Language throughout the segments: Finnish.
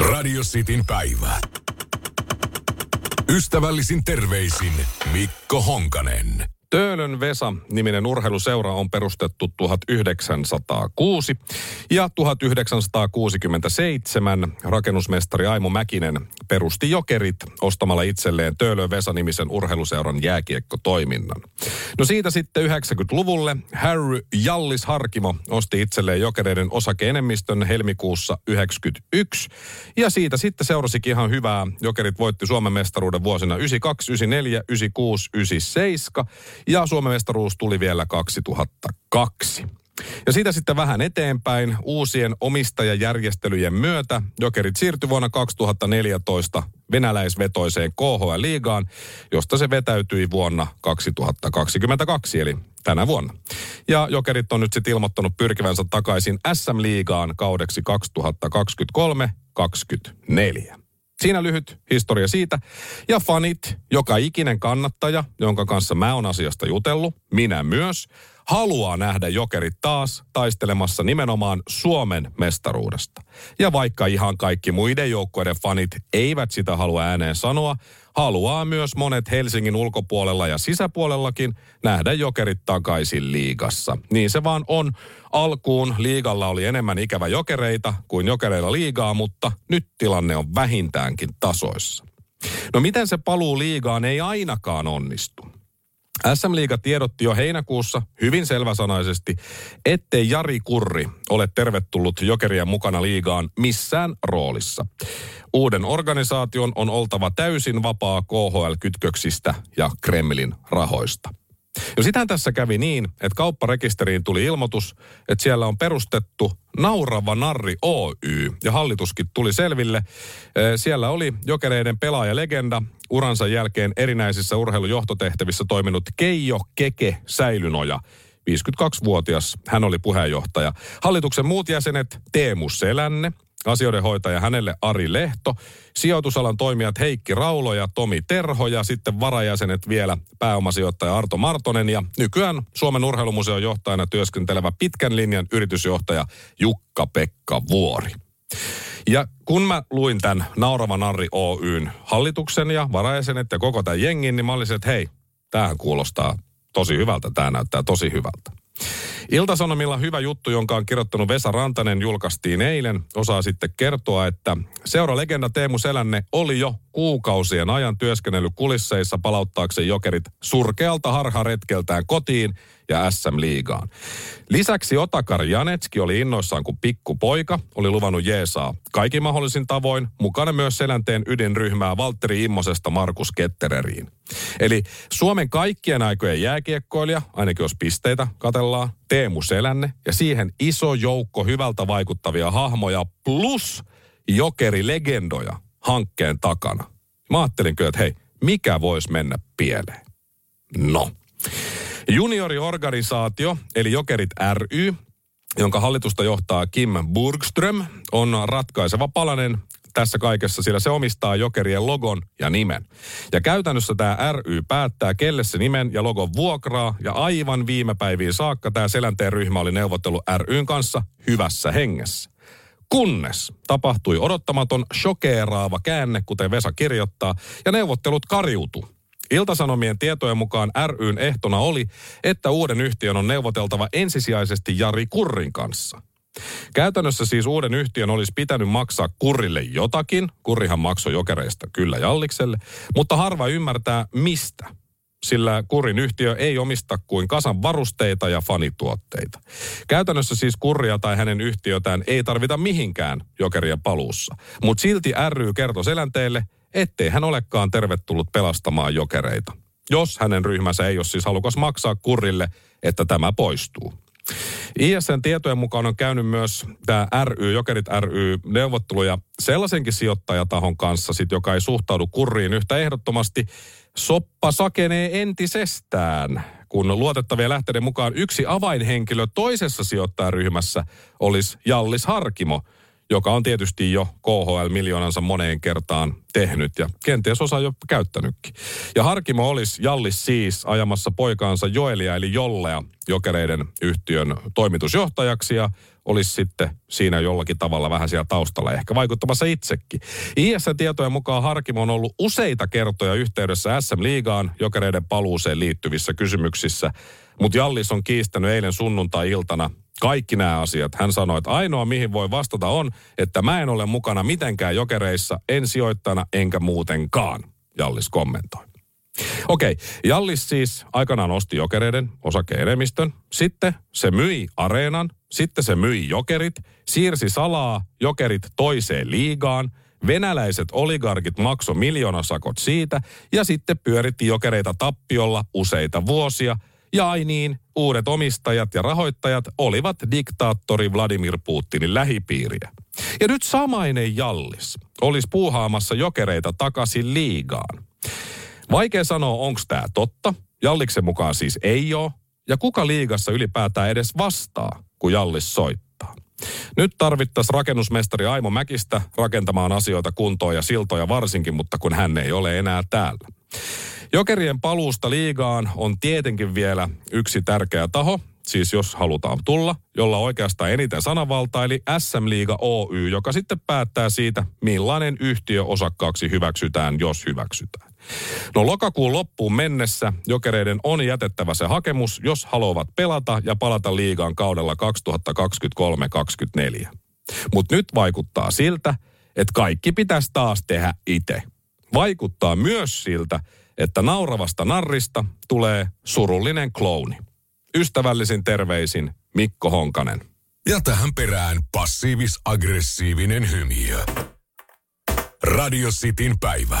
Radio Cityn päivä. Ystävällisin terveisin Mikko Honkanen. Töölön Vesa-niminen urheiluseura on perustettu 1906 ja 1967 rakennusmestari Aimo Mäkinen perusti Jokerit ostamalla itselleen Töölön Vesa-nimisen urheiluseuran jääkiekkotoiminnan. No siitä sitten 90-luvulle Harry Jallis Harkimo osti itselleen Jokereiden osakeenemmistön helmikuussa 91 ja siitä sitten seurasikin ihan hyvää. Jokerit voitti Suomen mestaruuden vuosina 92, 94, 96, 97 ja Suomen mestaruus tuli vielä 2002. Ja siitä sitten vähän eteenpäin uusien omistajajärjestelyjen myötä Jokerit siirtyi vuonna 2014 venäläisvetoiseen KHL-liigaan, josta se vetäytyi vuonna 2022, eli tänä vuonna. Ja Jokerit on nyt sitten ilmoittanut pyrkivänsä takaisin SM-liigaan kaudeksi 2023-2024. Siinä lyhyt historia siitä. Ja fanit, joka ikinen kannattaja, jonka kanssa mä oon asiasta jutellut, minä myös, haluaa nähdä jokerit taas taistelemassa nimenomaan Suomen mestaruudesta. Ja vaikka ihan kaikki muiden joukkoiden fanit eivät sitä halua ääneen sanoa, haluaa myös monet Helsingin ulkopuolella ja sisäpuolellakin nähdä jokerit takaisin liigassa. Niin se vaan on. Alkuun liigalla oli enemmän ikävä jokereita kuin jokereilla liigaa, mutta nyt tilanne on vähintäänkin tasoissa. No miten se paluu liigaan ei ainakaan onnistu? SM Liiga tiedotti jo heinäkuussa hyvin selväsanaisesti, ettei Jari Kurri ole tervetullut jokerien mukana liigaan missään roolissa. Uuden organisaation on oltava täysin vapaa KHL-kytköksistä ja Kremlin rahoista. Jo sitähän tässä kävi niin, että kaupparekisteriin tuli ilmoitus, että siellä on perustettu Naurava Narri Oy, ja hallituskin tuli selville. Siellä oli jokereiden pelaajalegenda, uransa jälkeen erinäisissä urheilujohtotehtävissä toiminut Keijo Keke Säilynoja. 52-vuotias, hän oli puheenjohtaja. Hallituksen muut jäsenet Teemu Selänne, asioiden hoitaja hänelle Ari Lehto, sijoitusalan toimijat Heikki Raulo ja Tomi Terho ja sitten varajäsenet vielä pääomasijoittaja Arto Martonen ja nykyään Suomen urheilumuseon johtajana työskentelevä pitkän linjan yritysjohtaja Jukka-Pekka Vuori. Ja kun mä luin tämän Naurava Narri Oyn hallituksen ja varajäsenet ja koko tämän jengin, niin mä olisin, että hei, tämähän kuulostaa tosi hyvältä, tämä näyttää tosi hyvältä. Iltasanomilla hyvä juttu, jonka on kirjoittanut Vesa Rantanen, julkaistiin eilen. Osaa sitten kertoa, että seuralegenda Teemu Selänne oli jo kuukausien ajan työskennellyt kulisseissa palauttaakseen jokerit surkealta harharetkeltään kotiin ja SM-liigaan. Lisäksi Otakar Janetski oli innoissaan kuin pikkupoika, oli luvannut Jeesaa kaikin mahdollisin tavoin, mukana myös Selänteen ydinryhmää Valtteri Immosesta Markus Kettereriin. Eli Suomen kaikkien aikojen jääkiekkoilija, ainakin jos pisteitä katellaan, Teemu Selänne ja siihen iso joukko hyvältä vaikuttavia hahmoja plus jokerilegendoja hankkeen takana. Mä ajattelin kyllä, että hei, mikä voisi mennä pieleen? No. Junioriorganisaatio, eli Jokerit ry, jonka hallitusta johtaa Kim Burgström, on ratkaiseva palanen tässä kaikessa, sillä se omistaa jokerien logon ja nimen. Ja käytännössä tämä ry päättää, kelle se nimen ja logon vuokraa, ja aivan viime päiviin saakka tämä selänteen ryhmä oli neuvotellut ryn kanssa hyvässä hengessä. Kunnes tapahtui odottamaton shokeeraava käänne, kuten Vesa kirjoittaa, ja neuvottelut kariutu. Iltasanomien tietojen mukaan ryn ehtona oli, että uuden yhtiön on neuvoteltava ensisijaisesti Jari Kurrin kanssa. Käytännössä siis uuden yhtiön olisi pitänyt maksaa kurrille jotakin. Kurrihan maksoi jokereista kyllä Jallikselle, mutta harva ymmärtää mistä. Sillä Kurin yhtiö ei omista kuin kasan varusteita ja fanituotteita. Käytännössä siis Kurria tai hänen yhtiötään ei tarvita mihinkään jokerien paluussa. Mutta silti ry kertoi selänteelle, ettei hän olekaan tervetullut pelastamaan jokereita. Jos hänen ryhmänsä ei ole siis halukas maksaa Kurrille, että tämä poistuu. ISN tietojen mukaan on käynyt myös tämä ry, Jokerit ry, neuvotteluja sellaisenkin sijoittajatahon kanssa, sit, joka ei suhtaudu kurriin yhtä ehdottomasti. Soppa sakenee entisestään, kun luotettavien lähteiden mukaan yksi avainhenkilö toisessa sijoittajaryhmässä olisi Jallis Harkimo – joka on tietysti jo KHL miljoonansa moneen kertaan tehnyt ja kenties osa jo käyttänytkin. Ja Harkimo olisi Jallis siis ajamassa poikaansa Joelia eli Jollea jokereiden yhtiön toimitusjohtajaksi ja olisi sitten siinä jollakin tavalla vähän siellä taustalla, ehkä vaikuttamassa itsekin. IS-tietojen mukaan Harkimo on ollut useita kertoja yhteydessä SM-liigaan jokereiden paluuseen liittyvissä kysymyksissä, mutta Jallis on kiistänyt eilen sunnuntai-iltana kaikki nämä asiat. Hän sanoi, että ainoa mihin voi vastata on, että mä en ole mukana mitenkään jokereissa, en sijoittajana enkä muutenkaan, Jallis kommentoi. Okei, Jallis siis aikanaan osti jokereiden osakeenemmistön, sitten se myi areenan, sitten se myi jokerit, siirsi salaa jokerit toiseen liigaan, venäläiset oligarkit makso miljoonasakot siitä ja sitten pyöritti jokereita tappiolla useita vuosia – ja ai niin, uudet omistajat ja rahoittajat olivat diktaattori Vladimir Putinin lähipiiriä. Ja nyt samainen Jallis olisi puuhaamassa jokereita takaisin liigaan. Vaikea sanoa, onko tämä totta. Jalliksen mukaan siis ei ole. Ja kuka liigassa ylipäätään edes vastaa, kun Jallis soittaa. Nyt tarvittaisiin rakennusmestari Aimo Mäkistä rakentamaan asioita kuntoon ja siltoja varsinkin, mutta kun hän ei ole enää täällä. Jokerien paluusta liigaan on tietenkin vielä yksi tärkeä taho, siis jos halutaan tulla, jolla oikeastaan eniten sanavaltaa, eli SM Liiga Oy, joka sitten päättää siitä, millainen yhtiö osakkaaksi hyväksytään, jos hyväksytään. No lokakuun loppuun mennessä jokereiden on jätettävä se hakemus, jos haluavat pelata ja palata liigaan kaudella 2023-2024. Mutta nyt vaikuttaa siltä, että kaikki pitäisi taas tehdä itse. Vaikuttaa myös siltä, että nauravasta narrista tulee surullinen klouni. Ystävällisin terveisin Mikko Honkanen. Ja tähän perään passiivis-aggressiivinen hymiö. Radio Cityn päivä.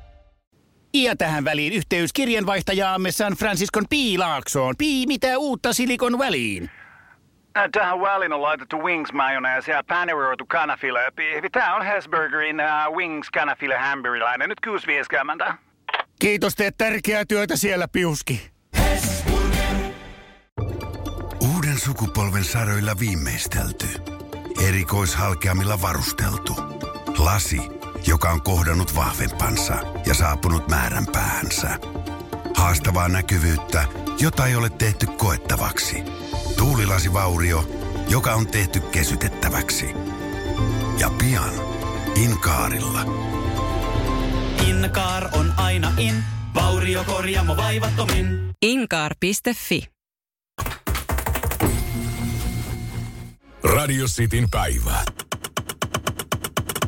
Ja tähän väliin yhteys kirjanvaihtajaamme San Franciscon Piilaaksoon. Pii, mitä uutta Silikon väliin? Äh, Tähän väliin on laitettu wings mayonnaise ja paneroitu kanafila. Tämä on Hesburgerin uh, wings kanafila hamburilainen. Nyt 6.50. Kiitos, teet tärkeää työtä siellä, Piuski. Uuden sukupolven saroilla viimeistelty. Erikoishalkeamilla varusteltu. Lasi, joka on kohdannut vahvempansa ja saapunut määränpäähänsä. Haastavaa näkyvyyttä, jota ei ole tehty koettavaksi. Tuulilasivaurio, joka on tehty kesytettäväksi. Ja pian Inkaarilla. Inkaar on aina in, vauriokorjaamo vaivattomin. Inkaar.fi Radio Cityn päivä.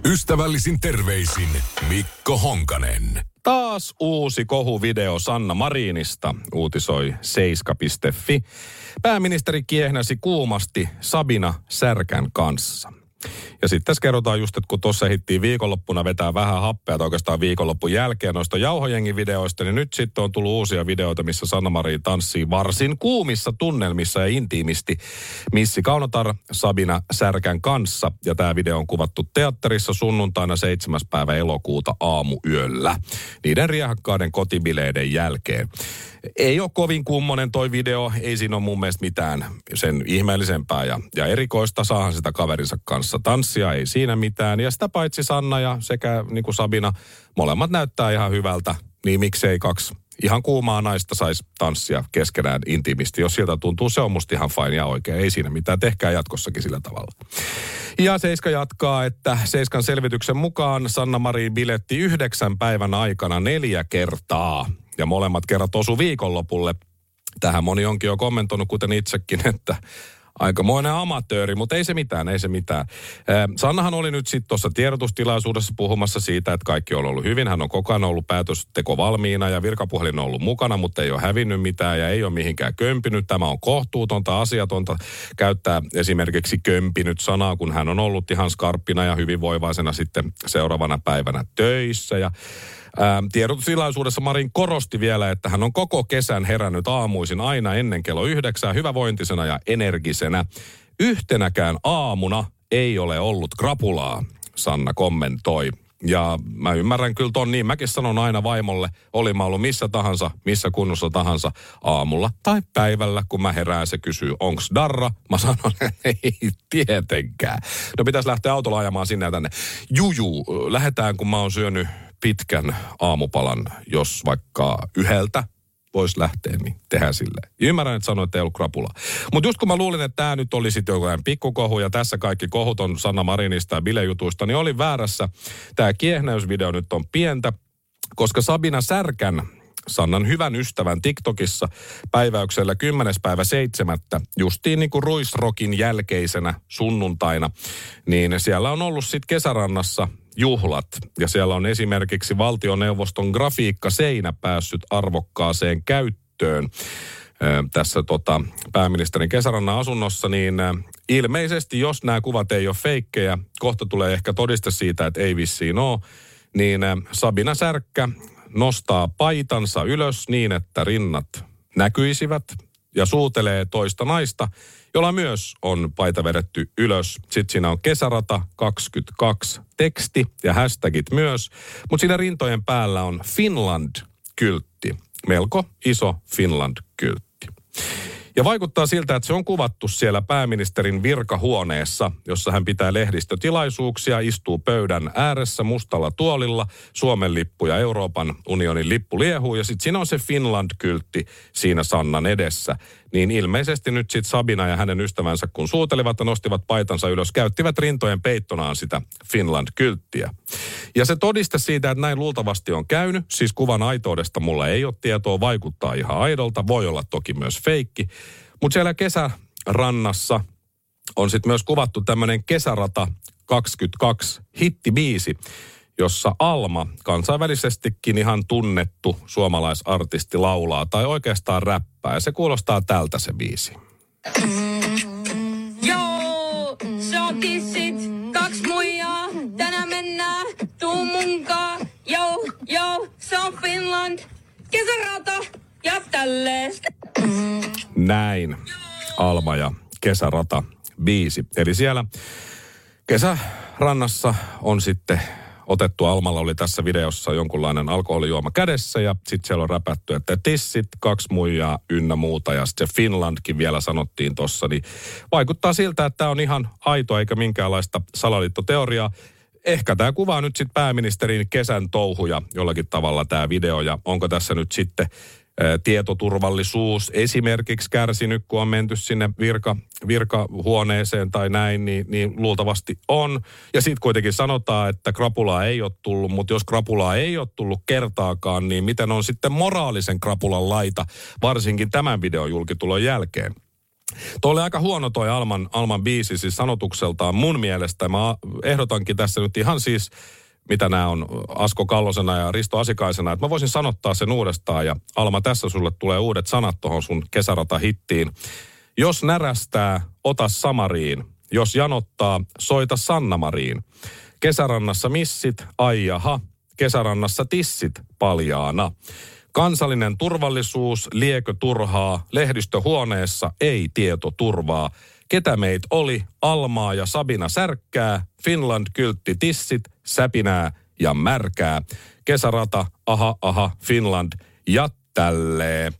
Ystävällisin terveisin Mikko Honkanen. Taas uusi kohuvideo Sanna Marinista, uutisoi seiska.fi. Pääministeri kiehnäsi kuumasti Sabina Särkän kanssa. Ja sitten tässä kerrotaan just, että kun tuossa hittiin viikonloppuna vetää vähän happea, tai oikeastaan viikonloppun jälkeen noista jauhojengin videoista, niin nyt sitten on tullut uusia videoita, missä Sanna tanssii varsin kuumissa tunnelmissa ja intiimisti Missi Kaunotar Sabina Särkän kanssa. Ja tämä video on kuvattu teatterissa sunnuntaina 7. päivä elokuuta aamuyöllä. Niiden riehakkaiden kotibileiden jälkeen. Ei ole kovin kummonen toi video, ei siinä ole mun mielestä mitään sen ihmeellisempää ja, ja erikoista. Saahan sitä kaverinsa kanssa tanssia, ei siinä mitään. Ja sitä paitsi Sanna ja sekä niin kuin Sabina, molemmat näyttää ihan hyvältä. Niin miksei kaksi ihan kuumaa naista saisi tanssia keskenään intiimisti. Jos siltä tuntuu, se on musta ihan fine ja oikein. Ei siinä mitään, tehkää jatkossakin sillä tavalla. Ja Seiska jatkaa, että Seiskan selvityksen mukaan Sanna Marin biletti yhdeksän päivän aikana neljä kertaa. Ja molemmat kerrat osu viikonlopulle. Tähän moni onkin jo kommentoinut, kuten itsekin, että aikamoinen amatööri, mutta ei se mitään, ei se mitään. Sannahan oli nyt sitten tuossa tiedotustilaisuudessa puhumassa siitä, että kaikki on ollut hyvin. Hän on koko ajan ollut päätösteko valmiina ja virkapuhelin on ollut mukana, mutta ei ole hävinnyt mitään ja ei ole mihinkään kömpinyt. Tämä on kohtuutonta, asiatonta käyttää esimerkiksi kömpinyt sanaa, kun hän on ollut ihan skarppina ja hyvinvoivaisena sitten seuraavana päivänä töissä. Ja Tiedotustilaisuudessa Marin korosti vielä, että hän on koko kesän herännyt aamuisin aina ennen kello yhdeksää hyvävointisena ja energisenä. Yhtenäkään aamuna ei ole ollut krapulaa, Sanna kommentoi. Ja mä ymmärrän kyllä ton niin. Mäkin sanon aina vaimolle, oli mä ollut missä tahansa, missä kunnossa tahansa aamulla tai päivällä, kun mä herään, se kysyy, onks darra? Mä sanon, ei tietenkään. No pitäisi lähteä autolla ajamaan sinne ja tänne. Juju, lähdetään kun mä oon syönyt pitkän aamupalan, jos vaikka yhdeltä voisi lähteä, niin tehdään sille. Ymmärrän, että sanoit, että ei ollut krapula. Mutta just kun mä luulin, että tämä nyt olisi joku pikkukohu ja tässä kaikki kohut on Sanna Marinista ja bilejutuista, niin oli väärässä. Tämä kiehneysvideo nyt on pientä, koska Sabina Särkän Sannan hyvän ystävän TikTokissa päiväyksellä 10. päivä 7. justiin niin kuin Ruisrokin jälkeisenä sunnuntaina, niin siellä on ollut sitten kesärannassa juhlat. Ja siellä on esimerkiksi valtioneuvoston grafiikkaseinä päässyt arvokkaaseen käyttöön tässä tota, pääministerin kesärannan asunnossa, niin ilmeisesti jos nämä kuvat ei ole feikkejä, kohta tulee ehkä todiste siitä, että ei vissiin ole, niin Sabina Särkkä nostaa paitansa ylös niin, että rinnat näkyisivät ja suutelee toista naista, jolla myös on paita vedetty ylös. Sitten siinä on kesärata 22 teksti ja hashtagit myös, mutta siinä rintojen päällä on Finland-kyltti. Melko iso Finland-kyltti. Ja vaikuttaa siltä, että se on kuvattu siellä pääministerin virkahuoneessa, jossa hän pitää lehdistötilaisuuksia, istuu pöydän ääressä mustalla tuolilla, Suomen lippu ja Euroopan unionin lippu liehuu ja sitten siinä on se Finland-kyltti siinä Sannan edessä niin ilmeisesti nyt sitten Sabina ja hänen ystävänsä, kun suutelivat ja nostivat paitansa ylös, käyttivät rintojen peittonaan sitä Finland-kylttiä. Ja se todiste siitä, että näin luultavasti on käynyt, siis kuvan aitoudesta mulla ei ole tietoa, vaikuttaa ihan aidolta, voi olla toki myös feikki. Mutta siellä kesärannassa on sitten myös kuvattu tämmöinen kesärata 22 hittibiisi, jossa Alma, kansainvälisestikin ihan tunnettu suomalaisartisti, laulaa tai oikeastaan räppää. Ja se kuulostaa tältä se biisi. Joo, se on tissit, kaksi muijaa, tänä mennään, tuu. Joo, joo, se on Finland, kesärata ja tälleen. Näin, Alma ja kesärata biisi. Eli siellä kesärannassa on sitten otettu. Almalla oli tässä videossa jonkunlainen alkoholijuoma kädessä ja sitten siellä on räpätty, että tissit, kaksi muijaa ynnä muuta ja sitten Finlandkin vielä sanottiin tuossa. Niin vaikuttaa siltä, että tämä on ihan aito eikä minkäänlaista salaliittoteoriaa. Ehkä tämä kuvaa nyt sitten pääministerin kesän touhuja jollakin tavalla tämä video ja onko tässä nyt sitten tietoturvallisuus esimerkiksi kärsinyt, kun on menty sinne virka, virkahuoneeseen tai näin, niin, niin luultavasti on. Ja sitten kuitenkin sanotaan, että krapulaa ei ole tullut, mutta jos krapulaa ei ole tullut kertaakaan, niin miten on sitten moraalisen krapulan laita, varsinkin tämän videon julkitulon jälkeen? Tuo oli aika huono toi Alman, Alman biisi siis sanotukseltaan mun mielestä. Mä ehdotankin tässä nyt ihan siis mitä nämä on Asko Kallosena ja Risto Asikaisena, että mä voisin sanottaa sen uudestaan ja Alma tässä sulle tulee uudet sanat tuohon sun kesärata hittiin. Jos närästää, ota Samariin. Jos janottaa, soita Sannamariin. Kesärannassa missit, ai jaha. Kesärannassa tissit, paljaana. Kansallinen turvallisuus, liekö turhaa, lehdistöhuoneessa ei tieto turvaa. Ketä meitä oli? Almaa ja Sabina Särkkää, Finland kyltti tissit, säpinää ja märkää. Kesärata, aha, aha, Finland ja tälleen.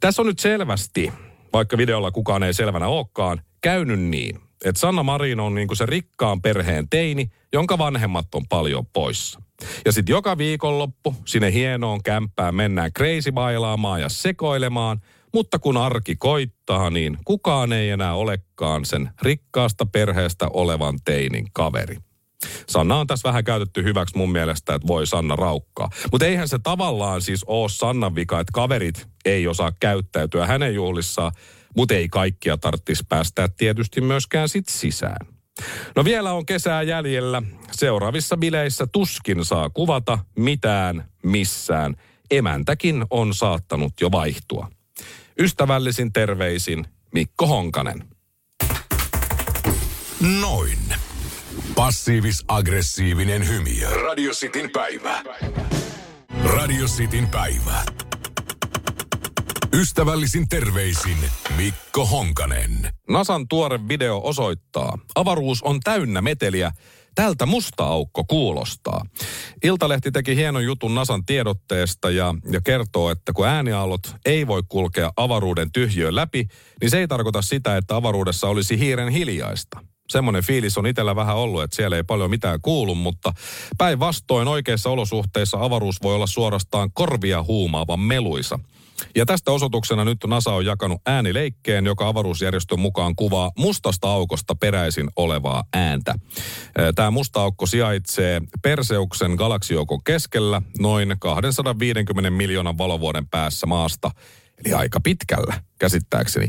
Tässä on nyt selvästi, vaikka videolla kukaan ei selvänä olekaan, käynyt niin, että Sanna Marin on niinku se rikkaan perheen teini, jonka vanhemmat on paljon poissa. Ja sitten joka viikonloppu sinne hienoon kämppään mennään crazy bailaamaan ja sekoilemaan – mutta kun arki koittaa, niin kukaan ei enää olekaan sen rikkaasta perheestä olevan teinin kaveri. Sanna on tässä vähän käytetty hyväksi mun mielestä, että voi Sanna raukkaa. Mutta eihän se tavallaan siis ole Sannan vika, että kaverit ei osaa käyttäytyä hänen juhlissaan, mutta ei kaikkia tarvitsisi päästää tietysti myöskään sit sisään. No vielä on kesää jäljellä. Seuraavissa bileissä tuskin saa kuvata mitään missään. Emäntäkin on saattanut jo vaihtua. Ystävällisin terveisin Mikko Honkanen. Noin. Passiivis-aggressiivinen hymiö. Radio Cityn päivä. Radio Cityn päivä. Ystävällisin terveisin Mikko Honkanen. Nasan tuore video osoittaa, avaruus on täynnä meteliä, tältä musta aukko kuulostaa. Iltalehti teki hienon jutun Nasan tiedotteesta ja, ja kertoo, että kun ääniaallot ei voi kulkea avaruuden tyhjöön läpi, niin se ei tarkoita sitä, että avaruudessa olisi hiiren hiljaista semmoinen fiilis on itsellä vähän ollut, että siellä ei paljon mitään kuulu, mutta päinvastoin oikeissa olosuhteissa avaruus voi olla suorastaan korvia huumaavan meluisa. Ja tästä osoituksena nyt NASA on jakanut äänileikkeen, joka avaruusjärjestön mukaan kuvaa mustasta aukosta peräisin olevaa ääntä. Tämä musta aukko sijaitsee Perseuksen galaksijoukon keskellä noin 250 miljoonan valovuoden päässä maasta – Eli aika pitkällä, käsittääkseni.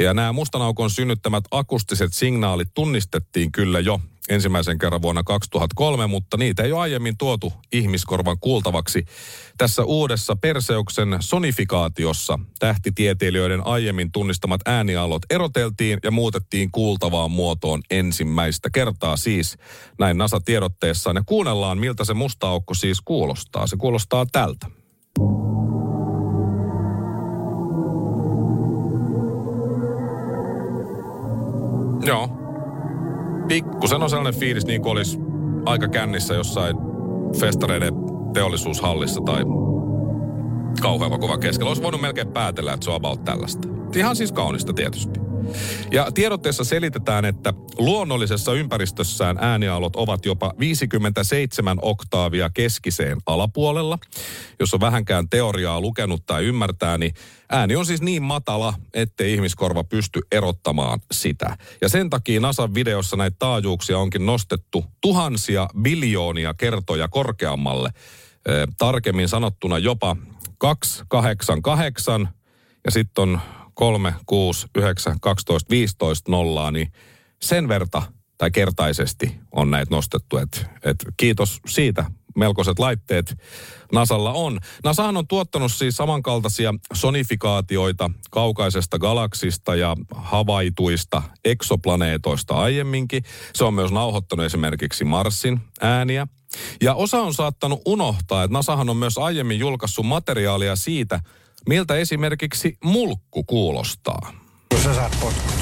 Ja nämä mustanaukon synnyttämät akustiset signaalit tunnistettiin kyllä jo ensimmäisen kerran vuonna 2003, mutta niitä ei ole aiemmin tuotu ihmiskorvan kuultavaksi. Tässä uudessa Perseuksen sonifikaatiossa tähtitieteilijöiden aiemmin tunnistamat äänialot eroteltiin ja muutettiin kuultavaan muotoon ensimmäistä kertaa siis. Näin NASA tiedotteessaan ja kuunnellaan, miltä se musta aukko siis kuulostaa. Se kuulostaa tältä. Joo. Pikkusen on sellainen fiilis, niin kuin olisi aika kännissä jossain festareiden teollisuushallissa tai kauhean kuva keskellä. Olisi voinut melkein päätellä, että se on about tällaista. Ihan siis kaunista tietysti. Ja tiedotteessa selitetään, että luonnollisessa ympäristössään äänialot ovat jopa 57 oktaavia keskiseen alapuolella. Jos on vähänkään teoriaa lukenut tai ymmärtää, niin ääni on siis niin matala, ettei ihmiskorva pysty erottamaan sitä. Ja sen takia NASAn videossa näitä taajuuksia onkin nostettu tuhansia biljoonia kertoja korkeammalle. tarkemmin sanottuna jopa 288 ja sitten on 3, 6, 9, 12, 15 nollaa, niin sen verta tai kertaisesti on näitä nostettu. Et, et kiitos siitä. Melkoiset laitteet Nasalla on. Nasahan on tuottanut siis samankaltaisia sonifikaatioita kaukaisesta galaksista ja havaituista eksoplaneetoista aiemminkin. Se on myös nauhoittanut esimerkiksi Marsin ääniä. Ja osa on saattanut unohtaa, että Nasahan on myös aiemmin julkaissut materiaalia siitä, Miltä esimerkiksi mulkku kuulostaa? Sä saat potkut.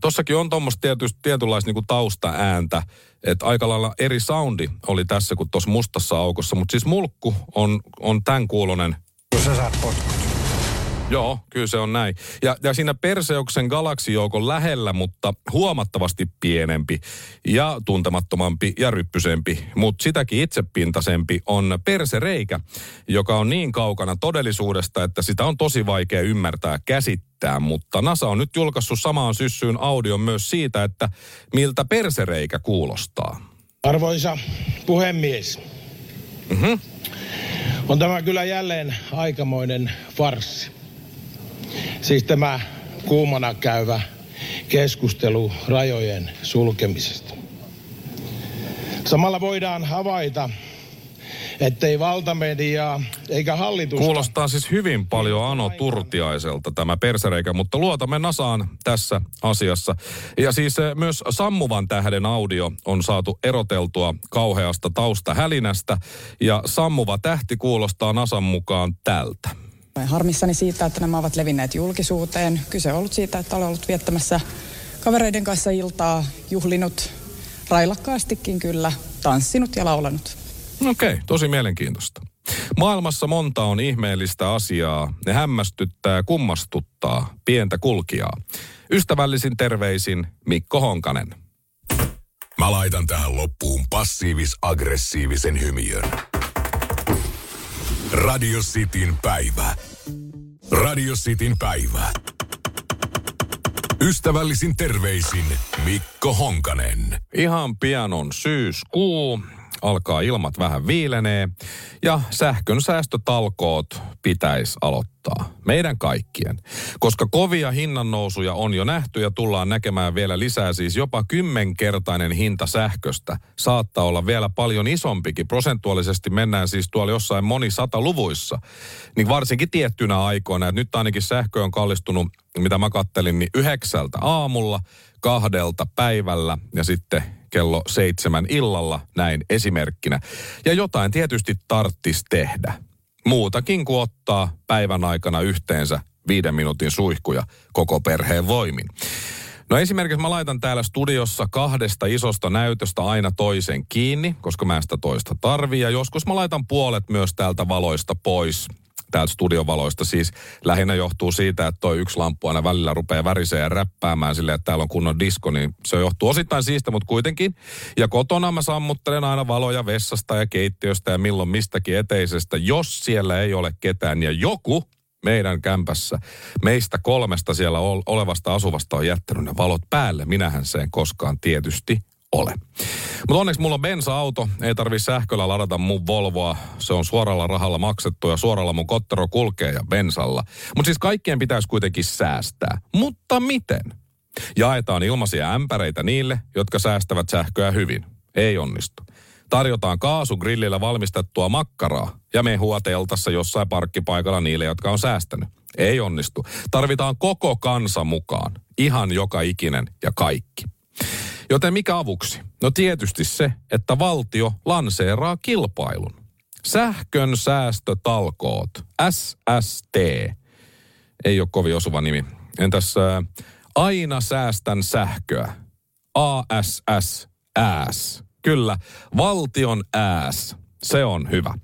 Tossakin on tuommoista tietysti tietynlaista niinku taustaääntä, että aika lailla eri soundi oli tässä kuin tuossa mustassa aukossa, mutta siis mulkku on, on tämän kuulonen. Sä saat potkut. Joo, kyllä se on näin. Ja, ja siinä Perseuksen galaksijoukon lähellä, mutta huomattavasti pienempi ja tuntemattomampi ja ryppysempi, mutta sitäkin itsepintaisempi on Persereikä, joka on niin kaukana todellisuudesta, että sitä on tosi vaikea ymmärtää käsittää. Mutta NASA on nyt julkaissut samaan syssyyn audion myös siitä, että miltä Persereikä kuulostaa. Arvoisa puhemies. Mm-hmm. On tämä kyllä jälleen aikamoinen farssi. Siis tämä kuumana käyvä keskustelu rajojen sulkemisesta. Samalla voidaan havaita, ettei valtamediaa eikä hallitus. Kuulostaa siis hyvin paljon Ano Turtiaiselta tämä persereikä, mutta luotamme Nasaan tässä asiassa. Ja siis eh, myös sammuvan tähden audio on saatu eroteltua kauheasta taustahälinästä ja sammuva tähti kuulostaa Nasan mukaan tältä. Olen harmissani siitä, että nämä ovat levinneet julkisuuteen. Kyse on ollut siitä, että olen ollut viettämässä kavereiden kanssa iltaa, juhlinut railakkaastikin kyllä, tanssinut ja laulanut. Okei, okay, tosi mielenkiintoista. Maailmassa monta on ihmeellistä asiaa. Ne hämmästyttää ja kummastuttaa pientä kulkijaa. Ystävällisin terveisin Mikko Honkanen. Mä laitan tähän loppuun passiivis-aggressiivisen hymiön. Radio Cityn päivä. Radio Cityn päivä. Ystävällisin terveisin Mikko Honkanen. Ihan pian on syyskuu. Alkaa ilmat vähän viilenee ja sähkön säästötalkoot pitäisi aloittaa. Meidän kaikkien. Koska kovia hinnannousuja on jo nähty ja tullaan näkemään vielä lisää, siis jopa kymmenkertainen hinta sähköstä saattaa olla vielä paljon isompikin. Prosentuaalisesti mennään siis tuolla jossain moni sata luvuissa. Niin varsinkin tiettynä aikoina, että nyt ainakin sähkö on kallistunut, mitä mä kattelin, niin yhdeksältä aamulla, kahdelta päivällä ja sitten kello seitsemän illalla, näin esimerkkinä. Ja jotain tietysti tarttis tehdä. Muutakin kuin ottaa päivän aikana yhteensä viiden minuutin suihkuja koko perheen voimin. No esimerkiksi mä laitan täällä studiossa kahdesta isosta näytöstä aina toisen kiinni, koska mä sitä toista tarvii. Ja joskus mä laitan puolet myös täältä valoista pois täältä studiovaloista. Siis lähinnä johtuu siitä, että toi yksi lamppu aina välillä rupeaa värisee ja räppäämään silleen, että täällä on kunnon disko, niin se johtuu osittain siitä, mutta kuitenkin. Ja kotona mä sammuttelen aina valoja vessasta ja keittiöstä ja milloin mistäkin eteisestä, jos siellä ei ole ketään ja joku meidän kämpässä meistä kolmesta siellä olevasta asuvasta on jättänyt ne valot päälle. Minähän sen koskaan tietysti ole. Mutta onneksi mulla on bensa-auto, ei tarvi sähköllä ladata mun Volvoa. Se on suoralla rahalla maksettu ja suoralla mun kottero kulkee ja bensalla. Mutta siis kaikkien pitäisi kuitenkin säästää. Mutta miten? Jaetaan ilmaisia ämpäreitä niille, jotka säästävät sähköä hyvin. Ei onnistu. Tarjotaan kaasugrillillä valmistettua makkaraa ja mehua teltassa jossain parkkipaikalla niille, jotka on säästänyt. Ei onnistu. Tarvitaan koko kansa mukaan. Ihan joka ikinen ja kaikki. Joten mikä avuksi? No tietysti se, että valtio lanseeraa kilpailun. Sähkön säästötalkoot, SST. Ei ole kovin osuva nimi. Entäs äh, aina säästän sähköä? ASS, ääs. Kyllä, valtion ääs. Se on hyvä.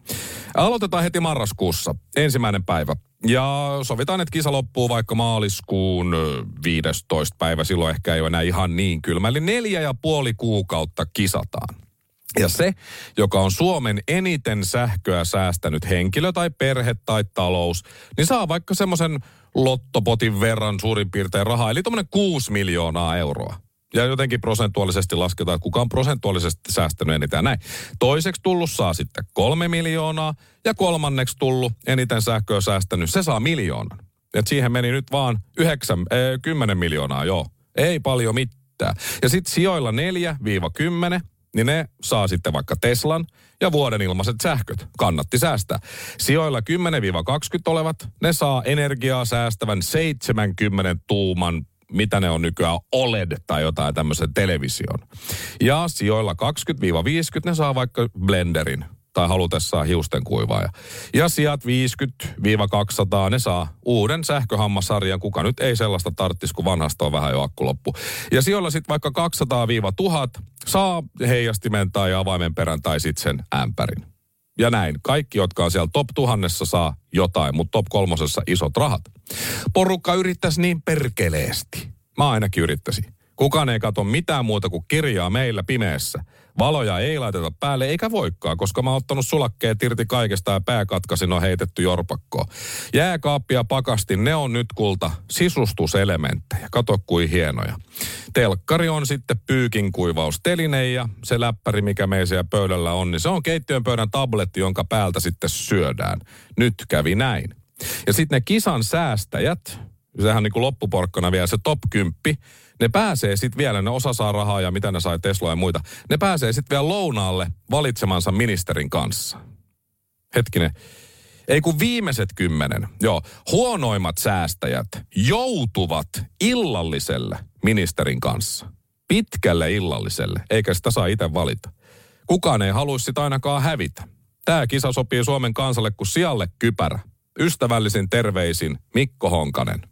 Aloitetaan heti marraskuussa, ensimmäinen päivä. Ja sovitaan, että kisa loppuu vaikka maaliskuun 15. päivä, silloin ehkä ei ole enää ihan niin kylmä. Eli neljä ja puoli kuukautta kisataan. Ja se, joka on Suomen eniten sähköä säästänyt henkilö tai perhe tai talous, niin saa vaikka semmoisen lottopotin verran suurin piirtein rahaa, eli tuommoinen 6 miljoonaa euroa. Ja jotenkin prosentuaalisesti lasketaan, että kuka on prosentuaalisesti säästänyt eniten näin. Toiseksi tullut saa sitten kolme miljoonaa ja kolmanneksi tullut eniten sähköä säästänyt, se saa miljoonan. Et siihen meni nyt vaan 9, äh, 10 miljoonaa, joo. Ei paljon mitään. Ja sitten sijoilla 4-10, niin ne saa sitten vaikka Teslan ja vuoden ilmaiset sähköt. Kannatti säästää. Sijoilla 10-20 olevat, ne saa energiaa säästävän 70 tuuman mitä ne on nykyään, OLED tai jotain tämmöisen television. Ja sijoilla 20-50 ne saa vaikka blenderin tai halutessaan hiusten kuivaaja. Ja sijat 50-200 ne saa uuden sähköhammasarjan, kuka nyt ei sellaista tarttisi, kun vanhasta on vähän jo akku loppu. Ja sijoilla sitten vaikka 200-1000 saa heijastimen tai avaimen perän tai sitten sen ämpärin. Ja näin. Kaikki, jotka on siellä top tuhannessa saa jotain, mutta top kolmosessa isot rahat. Porukka yrittäisi niin perkeleesti. Mä ainakin yrittäisin. Kukaan ei katso mitään muuta kuin kirjaa meillä pimeässä. Valoja ei laiteta päälle eikä voikkaa, koska mä oon ottanut sulakkeet irti kaikesta ja pääkatkasin on heitetty jorpakkoon. Jääkaappi ja pakasti, ne on nyt kulta sisustuselementtejä. Kato kuin hienoja. Telkkari on sitten pyykin kuivausteline ja se läppäri, mikä meillä siellä pöydällä on, niin se on keittiön pöydän tabletti, jonka päältä sitten syödään. Nyt kävi näin. Ja sitten ne kisan säästäjät, sehän niin kuin loppuporkkana vielä se top 10, ne pääsee sitten vielä, ne osa saa rahaa ja mitä ne sai Tesla ja muita, ne pääsee sitten vielä lounaalle valitsemansa ministerin kanssa. Hetkinen. Ei kun viimeiset kymmenen, joo, huonoimmat säästäjät joutuvat illalliselle ministerin kanssa. Pitkälle illalliselle, eikä sitä saa itse valita. Kukaan ei haluaisi sitä ainakaan hävitä. Tämä kisa sopii Suomen kansalle kuin sijalle kypärä. Ystävällisin terveisin Mikko Honkanen.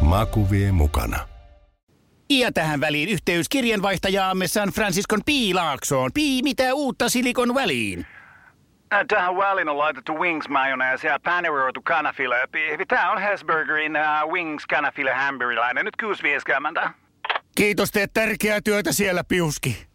Maku vie mukana. Ja tähän väliin yhteys kirjanvaihtajaamme San Franciscon Piilaaksoon. Pii, mitä uutta Silikon väliin? Äh, Tähän väliin on laitettu wings mayonnaise ja paneroitu kanafila. Tämä on Hesburgerin uh, wings kanafila hamburilainen. Nyt 6.50. Kiitos, teet tärkeää työtä siellä, Piuski.